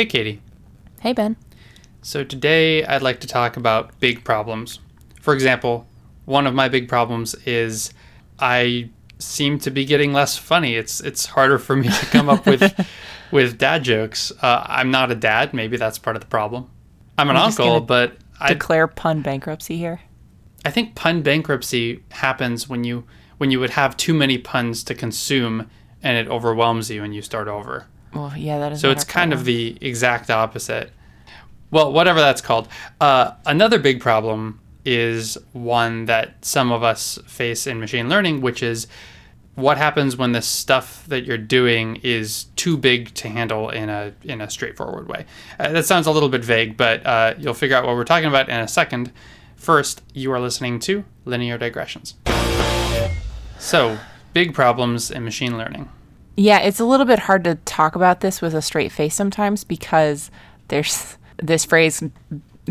Hey, Katie. Hey, Ben. So today I'd like to talk about big problems. For example, one of my big problems is I seem to be getting less funny. It's it's harder for me to come up with with dad jokes. Uh, I'm not a dad. Maybe that's part of the problem. I'm an I'm uncle, but I Declare pun bankruptcy here. I think pun bankruptcy happens when you when you would have too many puns to consume and it overwhelms you and you start over. Well, yeah, that is. So it's kind of the exact opposite. Well, whatever that's called. Uh, another big problem is one that some of us face in machine learning, which is what happens when the stuff that you're doing is too big to handle in a in a straightforward way. Uh, that sounds a little bit vague, but uh, you'll figure out what we're talking about in a second. First, you are listening to linear digressions. So, big problems in machine learning. Yeah, it's a little bit hard to talk about this with a straight face sometimes because there's this phrase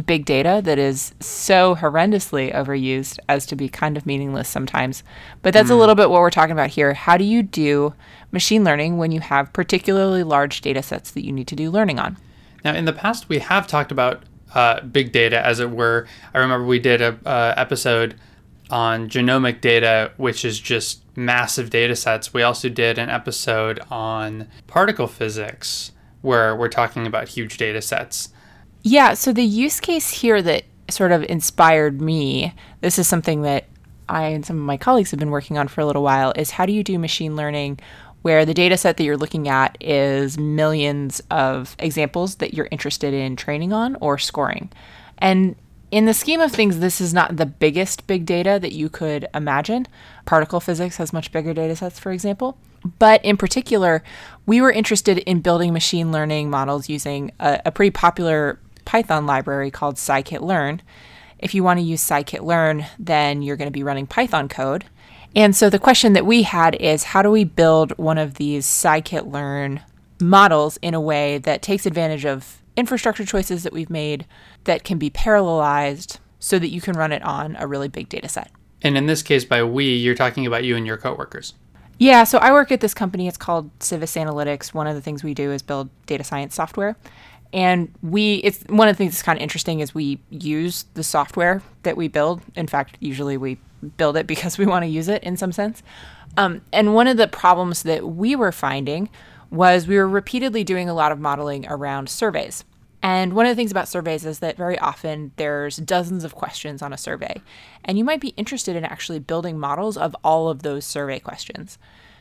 big data that is so horrendously overused as to be kind of meaningless sometimes. But that's a little bit what we're talking about here. How do you do machine learning when you have particularly large data sets that you need to do learning on? Now, in the past, we have talked about uh, big data, as it were. I remember we did a uh, episode on genomic data, which is just massive data sets. We also did an episode on particle physics, where we're talking about huge data sets. Yeah, so the use case here that sort of inspired me, this is something that I and some of my colleagues have been working on for a little while, is how do you do machine learning where the data set that you're looking at is millions of examples that you're interested in training on or scoring? And in the scheme of things, this is not the biggest big data that you could imagine. Particle physics has much bigger data sets, for example. But in particular, we were interested in building machine learning models using a, a pretty popular Python library called scikit-learn. If you want to use scikit-learn, then you're going to be running Python code. And so the question that we had is how do we build one of these scikit-learn models in a way that takes advantage of infrastructure choices that we've made that can be parallelized so that you can run it on a really big data set. And in this case, by we, you're talking about you and your coworkers. Yeah, so I work at this company. It's called Civis Analytics. One of the things we do is build data science software. And we, it's one of the things that's kind of interesting is we use the software that we build. In fact, usually we build it because we want to use it in some sense. Um, and one of the problems that we were finding was we were repeatedly doing a lot of modeling around surveys. And one of the things about surveys is that very often there's dozens of questions on a survey. And you might be interested in actually building models of all of those survey questions.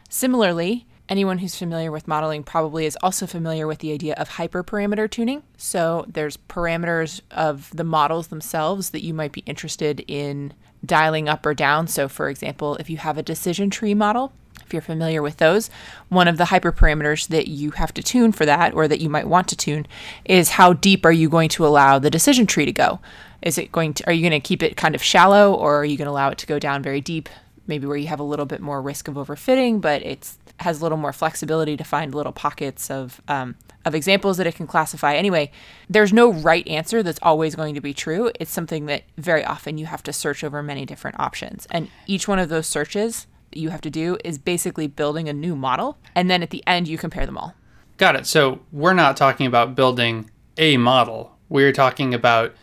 Similarly, anyone who's familiar with modeling probably is also familiar with the idea of hyperparameter tuning. So there's parameters of the models themselves that you might be interested in dialing up or down. So, for example, if you have a decision tree model, if you're familiar with those, one of the hyperparameters that you have to tune for that or that you might want to tune is how deep are you going to allow the decision tree to go? Is it going to are you going to keep it kind of shallow or are you going to allow it to go down very deep, maybe where you have a little bit more risk of overfitting, but it's has a little more flexibility to find little pockets of um, of examples that it can classify. Anyway, there's no right answer that's always going to be true. It's something that very often you have to search over many different options, and each one of those searches you have to do is basically building a new model, and then at the end you compare them all. Got it. So we're not talking about building a model. We're talking about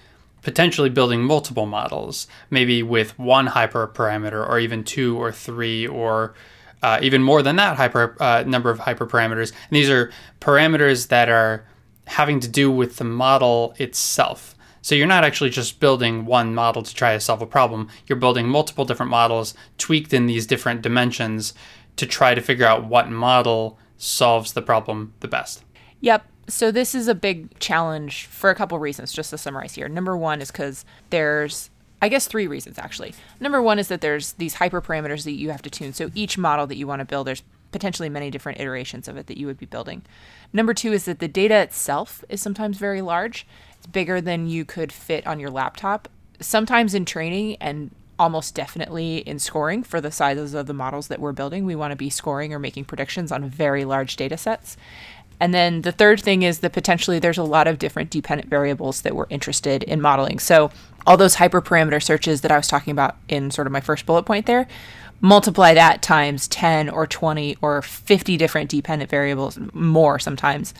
potentially building multiple models, maybe with one hyperparameter or even two or three or uh, even more than that hyper uh, number of hyperparameters. And these are parameters that are having to do with the model itself. So you're not actually just building one model to try to solve a problem. You're building multiple different models tweaked in these different dimensions to try to figure out what model solves the problem the best. Yep. So this is a big challenge for a couple reasons, just to summarize here. Number one is because there's, I guess, three reasons actually. Number one is that there's these hyperparameters that you have to tune. So each model that you want to build, there's potentially many different iterations of it that you would be building. Number two is that the data itself is sometimes very large. Bigger than you could fit on your laptop. Sometimes in training and almost definitely in scoring for the sizes of the models that we're building, we want to be scoring or making predictions on very large data sets. And then the third thing is that potentially there's a lot of different dependent variables that we're interested in modeling. So all those hyperparameter searches that I was talking about in sort of my first bullet point there, multiply that times 10 or 20 or 50 different dependent variables, more sometimes,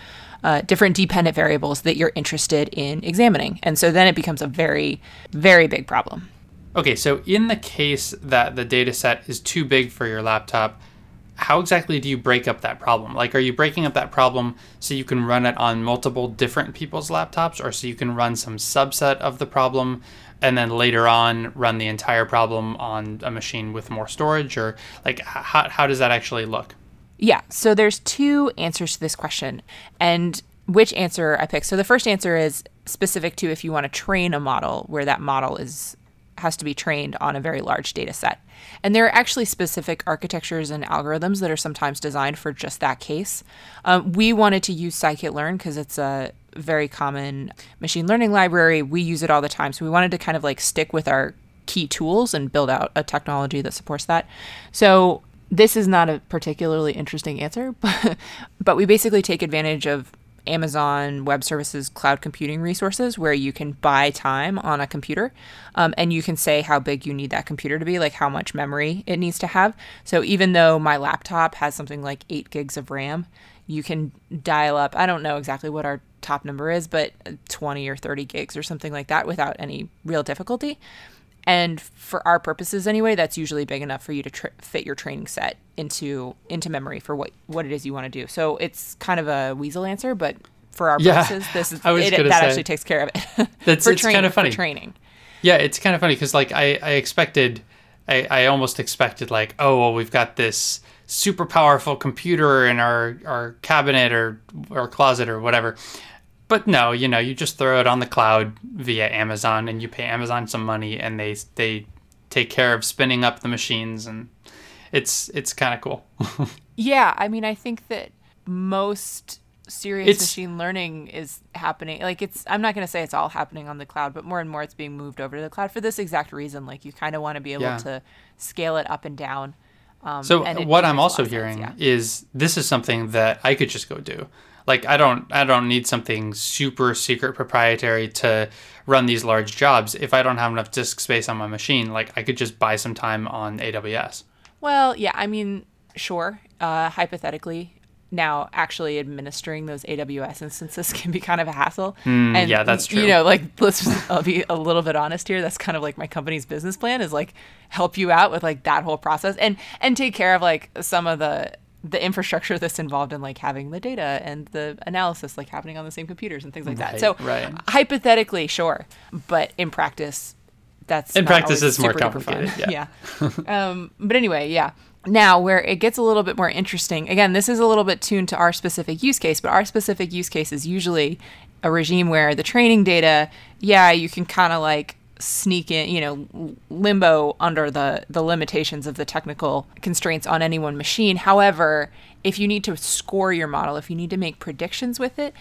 uh, different dependent variables that you're interested in examining. And so then it becomes a very, very big problem. Okay, so in the case that the data set is too big for your laptop, how exactly do you break up that problem? Like, are you breaking up that problem so you can run it on multiple different people's laptops, or so you can run some subset of the problem and then later on run the entire problem on a machine with more storage, or like, how, how does that actually look? Yeah, so there's two answers to this question, and which answer I pick. So the first answer is specific to if you want to train a model where that model is has to be trained on a very large data set. And there are actually specific architectures and algorithms that are sometimes designed for just that case. Um, we wanted to use scikit-learn because it's a very common machine learning library. We use it all the time. So we wanted to kind of like stick with our key tools and build out a technology that supports that. So this is not a particularly interesting answer, but, but we basically take advantage of Amazon Web Services cloud computing resources where you can buy time on a computer um, and you can say how big you need that computer to be, like how much memory it needs to have. So even though my laptop has something like eight gigs of RAM, you can dial up, I don't know exactly what our top number is, but 20 or 30 gigs or something like that without any real difficulty. And for our purposes anyway, that's usually big enough for you to tr- fit your training set into into memory for what what it is you want to do. So it's kind of a weasel answer, but for our Yeah, purposes, this is it, that say. actually takes care of it. That's- for it's training, kinda funny. Training. Yeah, it's kind of funny because like I, I expected, I, I almost expected like, oh well, we've got this super powerful computer in our our cabinet or or closet or whatever. But no, you know, you just throw it on the cloud via Amazon and you pay Amazon some money and they they take care of spinning up the machines and it's it's kind of cool. Yeah, I mean, I think that most serious It's- machine learning is happening. Like, it's, I'm not going to say it's all happening on the cloud, but more and more it's being moved over to the cloud for this exact reason. Like, you kind of want to be able Yeah. to scale it up and down. Um, So and what I'm makes a lot also of sense, hearing yeah. is this is something that I could just go do. Like I don't I don't need something super secret proprietary to run these large jobs. If I don't have enough disk space on my machine, like I could just buy some time on AWS. Well, yeah, I mean, sure. Uh, hypothetically, now actually administering those AWS instances can be kind of a hassle. and Hmm, yeah, that's true. You know, like let's I'll be a little bit honest here. That's kind of like my company's business plan is like help you out with like that whole process and and take care of like some of the the infrastructure that's involved in like having the data and the analysis like happening on the same computers and things like that. So right. hypothetically, sure, but in practice, that's In practice, it's more super duper fun. complicated, yeah. yeah. um, but anyway, yeah. Now, where it gets a little bit more interesting, again, this is a little bit tuned to our specific use case, but our specific use case is usually a regime where the training data, yeah, you can kind of like sneak in, you know, limbo under the the limitations of the technical constraints on any one machine. However, if you need to score your model, if you need to make predictions with it,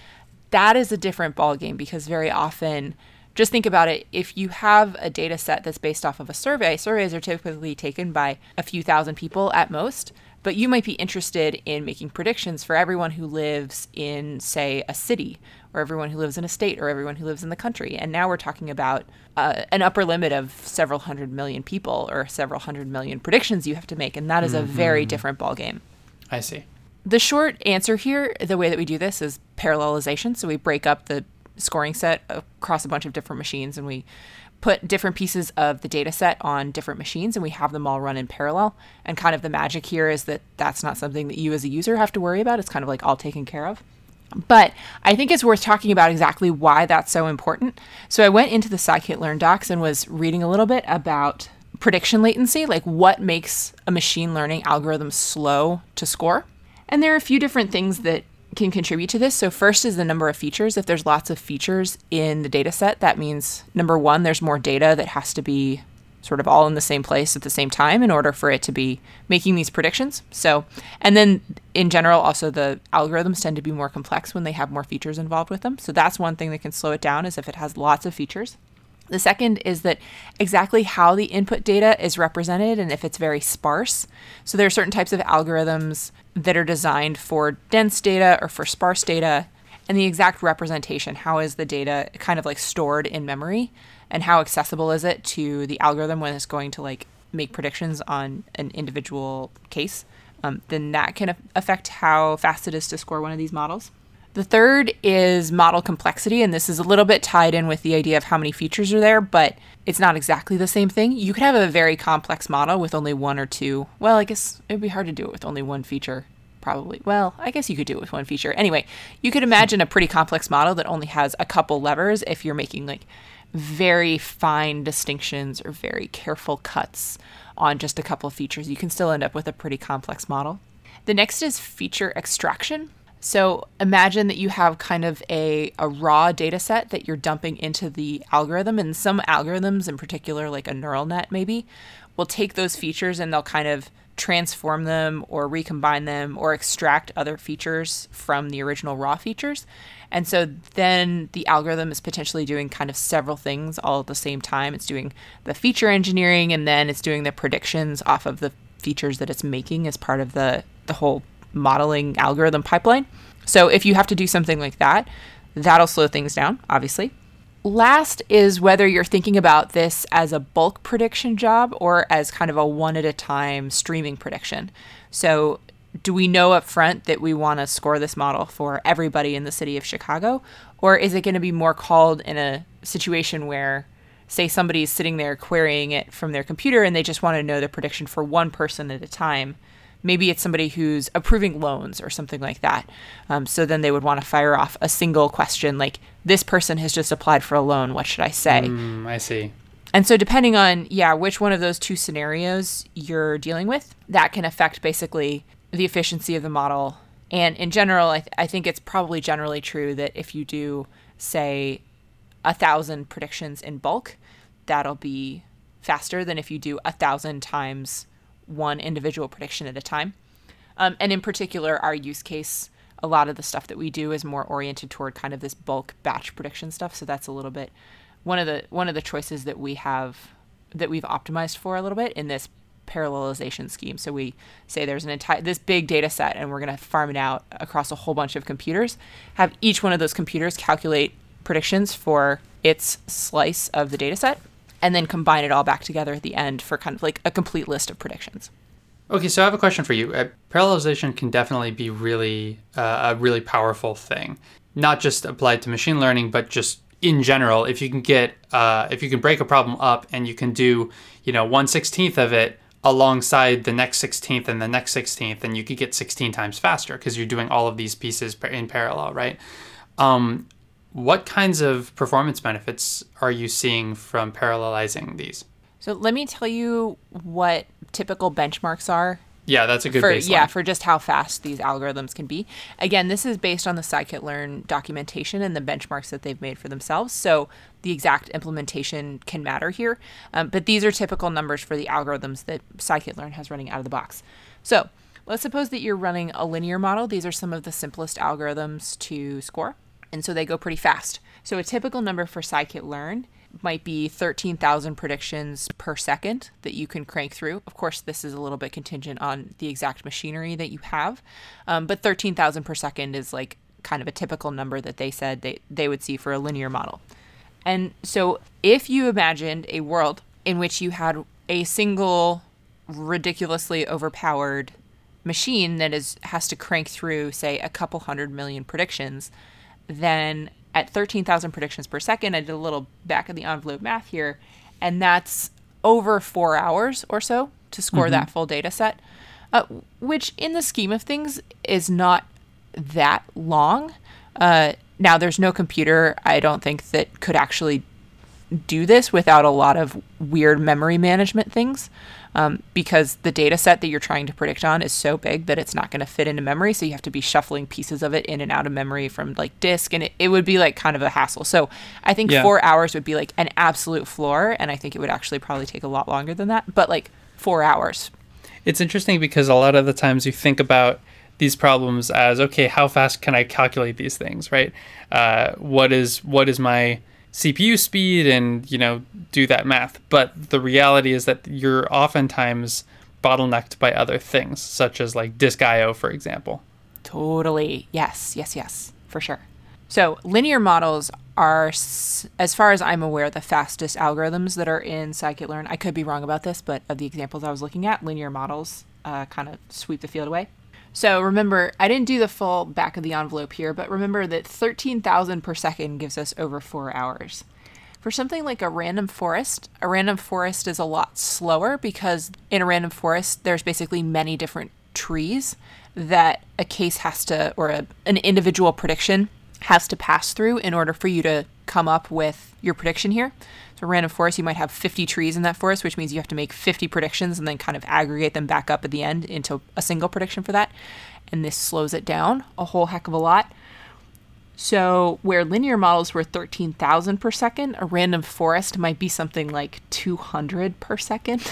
that is a different ballgame because very often just think about it if you have a data set that's based off of a survey surveys are typically taken by a few thousand people at most but you might be interested in making predictions for everyone who lives in say a city or everyone who lives in a state or everyone who lives in the country and now we're talking about uh, an upper limit of several hundred million people or several hundred million predictions you have to make and that is a very different ballgame I see. the short answer here, the way that we do this is parallelization. So we break up the scoring set across a bunch of different machines and we put different pieces of the data set on different machines and we have them all run in parallel. And kind of the magic here is that that's not something that you as a user have to worry about. It's kind of like all taken care of. But I think it's worth talking about exactly why that's so important. So I went into the scikit-learn docs and was reading a little bit about prediction latency, like what makes a machine learning algorithm slow to score. And there are a few different things that can contribute to this. So first is the number of features. If there's lots of features in the data set, that means number one, there's more data that has to be sort of all in the same place at the same time in order for it to be making these predictions. So, and then in general, also the algorithms tend to be more complex when they have more features involved with them. So that's one thing that can slow it down is if it has lots of features. The second is that exactly how the input data is represented and if it's very sparse. So there are certain types of algorithms that are designed for dense data or for sparse data and the exact representation. How is the data kind of like stored in memory and how accessible is it to the algorithm when it's going to like make predictions on an individual case, um, then that can affect how fast it is to score one of these models. The third is model complexity, and this is a little bit tied in with the idea of how many features are there, but it's not exactly the same thing. You could have a very complex model with only one or two. Well, I guess it would be hard to do it with only one feature, probably. Well, I guess you could do it with one feature. Anyway, you could imagine a pretty complex model that only has a couple levers if you're making like very fine distinctions or very careful cuts on just a couple of features. You can still end up with a pretty complex model. The next is feature extraction. So imagine that you have kind of a, a raw data set that you're dumping into the algorithm, and some algorithms, in particular, like a neural net maybe, will take those features and they'll kind of transform them or recombine them or extract other features from the original raw features. And so then the algorithm is potentially doing kind of several things all at the same time. It's doing the feature engineering and then it's doing the predictions off of the features that it's making as part of the, the whole modeling algorithm pipeline. So if you have to do something like that, that'll slow things down, obviously. Last is whether you're thinking about this as a bulk prediction job or as kind of a one at a time streaming prediction. So, do we know up front that we want to score this model for everybody in the city of Chicago? Or is it going to be more called in a situation where, say, somebody's sitting there querying it from their computer and they just want to know the prediction for one person at a time? Maybe it's somebody who's approving loans or something like that. Um, so then they would want to fire off a single question like, this person has just applied for a loan. What should I say? Mm, I see. And so, depending on, yeah, which one of those two scenarios you're dealing with, that can affect basically the efficiency of the model. And in general, I, th- I think it's probably generally true that if you do, say, a thousand predictions in bulk, that'll be faster than if you do a thousand times one individual prediction at a time. Um, and in particular, our use case, a lot of the stuff that we do is more oriented toward kind of this bulk batch prediction stuff. So that's a little bit one of the one of the choices that we have that we've optimized for a little bit in this parallelization scheme. So we say there's an entire this big data set and we're going to farm it out across a whole bunch of computers. Have each one of those computers calculate predictions for its slice of the data set and then combine it all back together at the end for kind of like a complete list of predictions. Okay, so I have a question for you. Uh, parallelization can definitely be really uh, a really powerful thing, not just applied to machine learning, but just in general. If you can get, uh, if you can break a problem up and you can do, you know, one sixteenth of it alongside the next sixteenth and the next sixteenth, and you could get sixteen times faster because you're doing all of these pieces in parallel, right? Um, what kinds of performance benefits are you seeing from parallelizing these? So let me tell you what typical benchmarks are. Yeah, that's a good for, baseline. Yeah, for just how fast these algorithms can be. Again, this is based on the scikit-learn documentation and the benchmarks that they've made for themselves. So the exact implementation can matter here. Um, but these are typical numbers for the algorithms that scikit-learn has running out of the box. So let's suppose that you're running a linear model. These are some of the simplest algorithms to score and so they go pretty fast. So a typical number for scikit-learn might be 13,000 predictions per second that you can crank through. Of course, this is a little bit contingent on the exact machinery that you have, um, but 13,000 per second is like kind of a typical number that they said they, they would see for a linear model. And so if you imagined a world in which you had a single ridiculously overpowered machine that is has to crank through say a couple hundred million predictions then at 13,000 predictions per second, I did a little back of the envelope math here, and that's over four hours or so to score mm-hmm. that full data set, uh, which in the scheme of things is not that long. Uh, now, there's no computer, I don't think, that could actually do this without a lot of weird memory management things um, because the data set that you're trying to predict on is so big that it's not going to fit into memory. So you have to be shuffling pieces of it in and out of memory from like disk, and it, it would be like kind of a hassle. So I think yeah. four hours would be like an absolute floor, and I think it would actually probably take a lot longer than that, but like four hours. It's interesting because a lot of the times you think about these problems as okay, how fast can I calculate these things, right? Uh, what is what is my CPU speed and you know do that math. But the reality is that you're oftentimes bottlenecked by other things, such as like disk I/O, for example. Totally. Yes. Yes. Yes. For sure. So linear models are, as far as I'm aware, the fastest algorithms that are in scikit-learn. I could be wrong about this, but of the examples I was looking at, linear models uh, kind of sweep the field away. So remember, I didn't do the full back of the envelope here, but remember that 13,000 per second gives us over four hours. For something like a random forest, a random forest is a lot slower because in a random forest, there's basically many different trees that a case has to, or a, an individual prediction has to pass through in order for you to come up with your prediction here. So, random forest, you might have 50 trees in that forest, which means you have to make 50 predictions and then kind of aggregate them back up at the end into a single prediction for that. And this slows it down a whole heck of a lot. So, where linear models were 13,000 per second, a random forest might be something like 200 per second.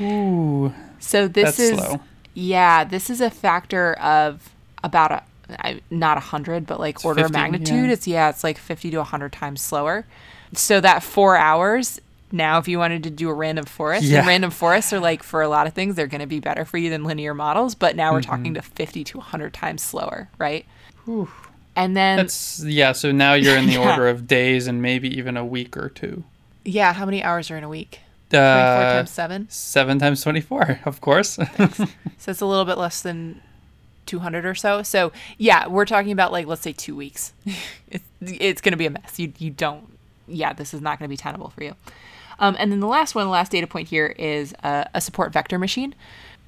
Ooh. So, this That's is, slow. yeah, this is a factor of about a, not a 100, but like order 50, of magnitude. yeah. It's, yeah, it's like 50 to 100 times slower. So, that four hours, now if you wanted to do a random forest, and Yeah. random forests are like for a lot of things, they're going to be better for you than linear models, but now we're Mm-hmm. talking to 50 to 100 times slower, right? And then That's yeah. So now you're in the Yeah. order of days and maybe even a week or two. Yeah, how many hours are in a week? 24 Uh, times 7. seven times twenty-four, of course. So it's a little bit less than 200 or so. So, yeah, we're talking about like let's say 2 weeks. it's it's going to be a mess. You you don't yeah, this is not going to be tenable for you. Um, and then the last one, the last data point here is uh, a support vector machine.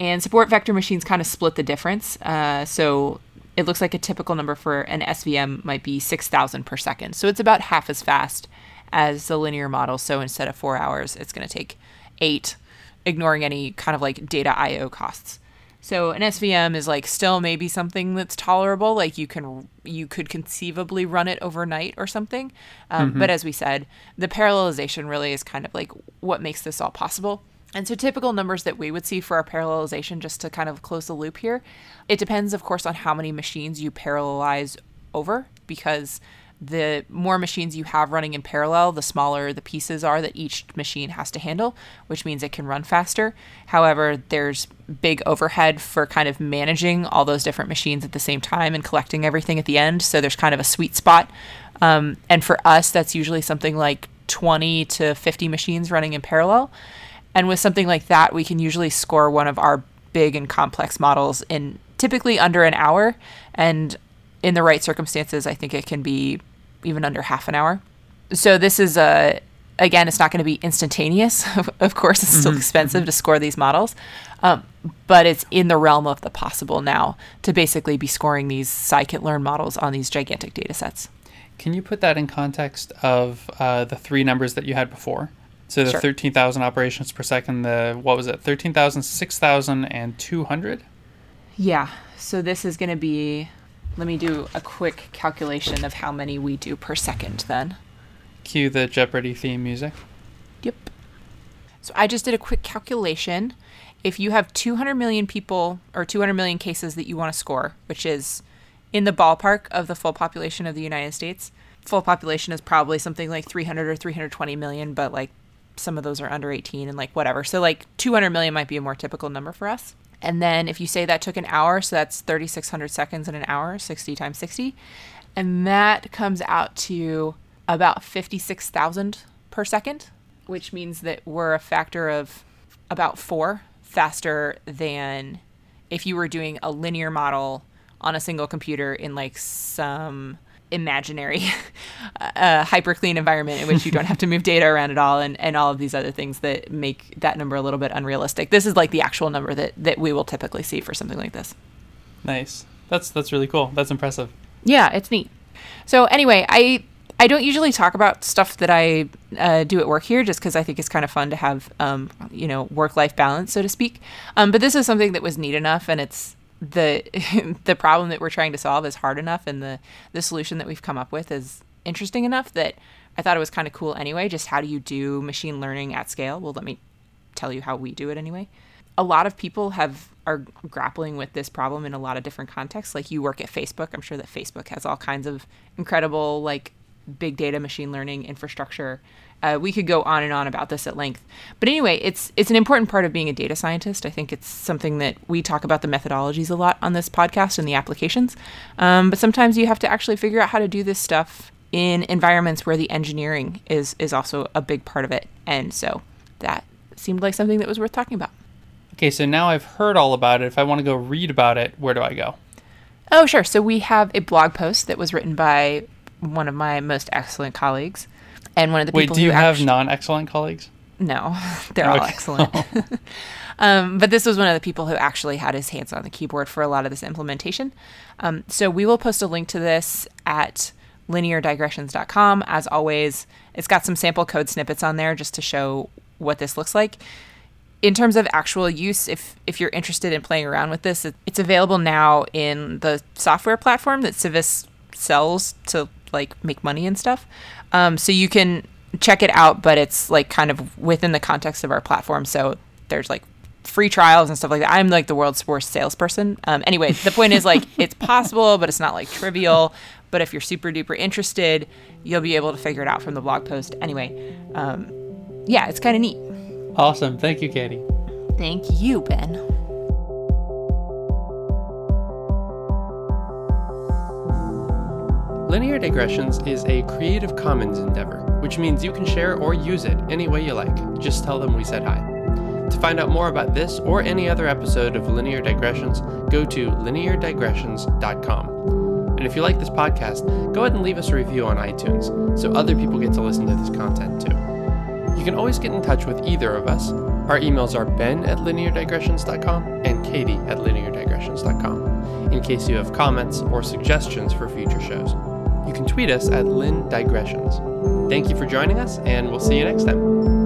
And support vector machines kind of split the difference. Uh, so it looks like a typical number for an SVM might be 6,000 per second. So it's about half as fast as the linear model. So instead of four hours, it's going to take eight, ignoring any kind of like data IO costs. So an SVM is like still maybe something that's tolerable. Like you can you could conceivably run it overnight or something. Um, But as we said, the parallelization really is kind of like what makes this all possible. And so typical numbers that we would see for our parallelization, just to kind of close the loop here, it depends, of course, on how many machines you parallelize over, because the more machines you have running in parallel, the smaller the pieces are that each machine has to handle, which means it can run faster. However, there's big overhead for kind of managing all those different machines at the same time and collecting everything at the end. So there's kind of a sweet spot. Um, and for us, that's usually something like 20 to 50 machines running in parallel. And with something like that, we can usually score one of our big and complex models in typically under an hour. And in the right circumstances, I think it can be even under half an hour. So this is a again, it's not going to be instantaneous. of course, it's still expensive to score these models, um, but it's in the realm of the possible now to basically be scoring these scikit-learn models on these gigantic data sets. Can you put that in context of uh, the three numbers that you had before? So the Sure. 13,000 operations per second, the, what was it, 13,000, 6,000, and 200? Yeah. So this is going to be. Let me do a quick calculation of how many we do per second then. Cue the Jeopardy theme music. Yep. So I just did a quick calculation. If you have 200 million people or 200 million cases that you want to score, which is in the ballpark of the full population of the United States, full population is probably something like 300 or 320 million, but like some of those are under 18 and like whatever. So like 200 million might be a more typical number for us. And then if you say that took an hour, so that's 3,600 seconds in an hour, 60 times 60. And that comes out to about 56,000 per second, which means that we're a factor of about four faster than if you were doing a linear model on a single computer in like some imaginary uh, hyper clean environment in which you don't have to move data around at all and, and all of these other things that make that number a little bit unrealistic. This is like the actual number that, that we will typically see for something like this. Nice. That's that's really cool. That's impressive. Yeah, it's neat. So anyway, I I don't usually talk about stuff that I uh, do at work here, just because I think it's kind of fun to have um, you know work life balance, so to speak. Um, but this is something that was neat enough, and it's the the problem that we're trying to solve is hard enough, and the the solution that we've come up with is interesting enough that I thought it was kind of cool anyway. Just how do you do machine learning at scale? Well, let me tell you how we do it anyway. A lot of people have are grappling with this problem in a lot of different contexts. Like you work at Facebook, I'm sure that Facebook has all kinds of incredible like big data machine learning infrastructure. Uh, we could go on and on about this at length, but anyway, it's it's an important part of being a data scientist. I think it's something that we talk about the methodologies a lot on this podcast and the applications. Um, but sometimes you have to actually figure out how to do this stuff in environments where the engineering is is also a big part of it. And so that seemed like something that was worth talking about. Okay, so now I've heard all about it. If I want to go read about it, where do I go? Oh, sure. So we have a blog post that was written by one of my most excellent colleagues, and one of the Wait, people. do you have actu- non-excellent colleagues? No, they're all excellent. um, but this was one of the people who actually had his hands on the keyboard for a lot of this implementation. Um, so we will post a link to this at lineardigressions.com. As always, it's got some sample code snippets on there just to show what this looks like. In terms of actual use, if if you're interested in playing around with this, it, it's available now in the software platform that Civis sells to like make money and stuff. Um, so you can check it out, but it's like kind of within the context of our platform. So there's like free trials and stuff like that. I'm like the world's worst salesperson. Um, anyway, the point is like it's possible, but it's not like trivial. But if you're super duper interested, you'll be able to figure it out from the blog post. Anyway, um, yeah, it's kind of neat. Awesome. Thank you, Katie. Thank you, Ben. Linear Digressions is a Creative Commons endeavor, which means you can share or use it any way you like. Just tell them we said hi. To find out more about this or any other episode of Linear Digressions, go to lineardigressions.com. And if you like this podcast, go ahead and leave us a review on iTunes so other people get to listen to this content too. You can always get in touch with either of us. Our emails are ben at lineardigressions.com and katie at lineardigressions.com in case you have comments or suggestions for future shows. Can tweet us at Lin Digressions. Thank you for joining us, and we'll see you next time.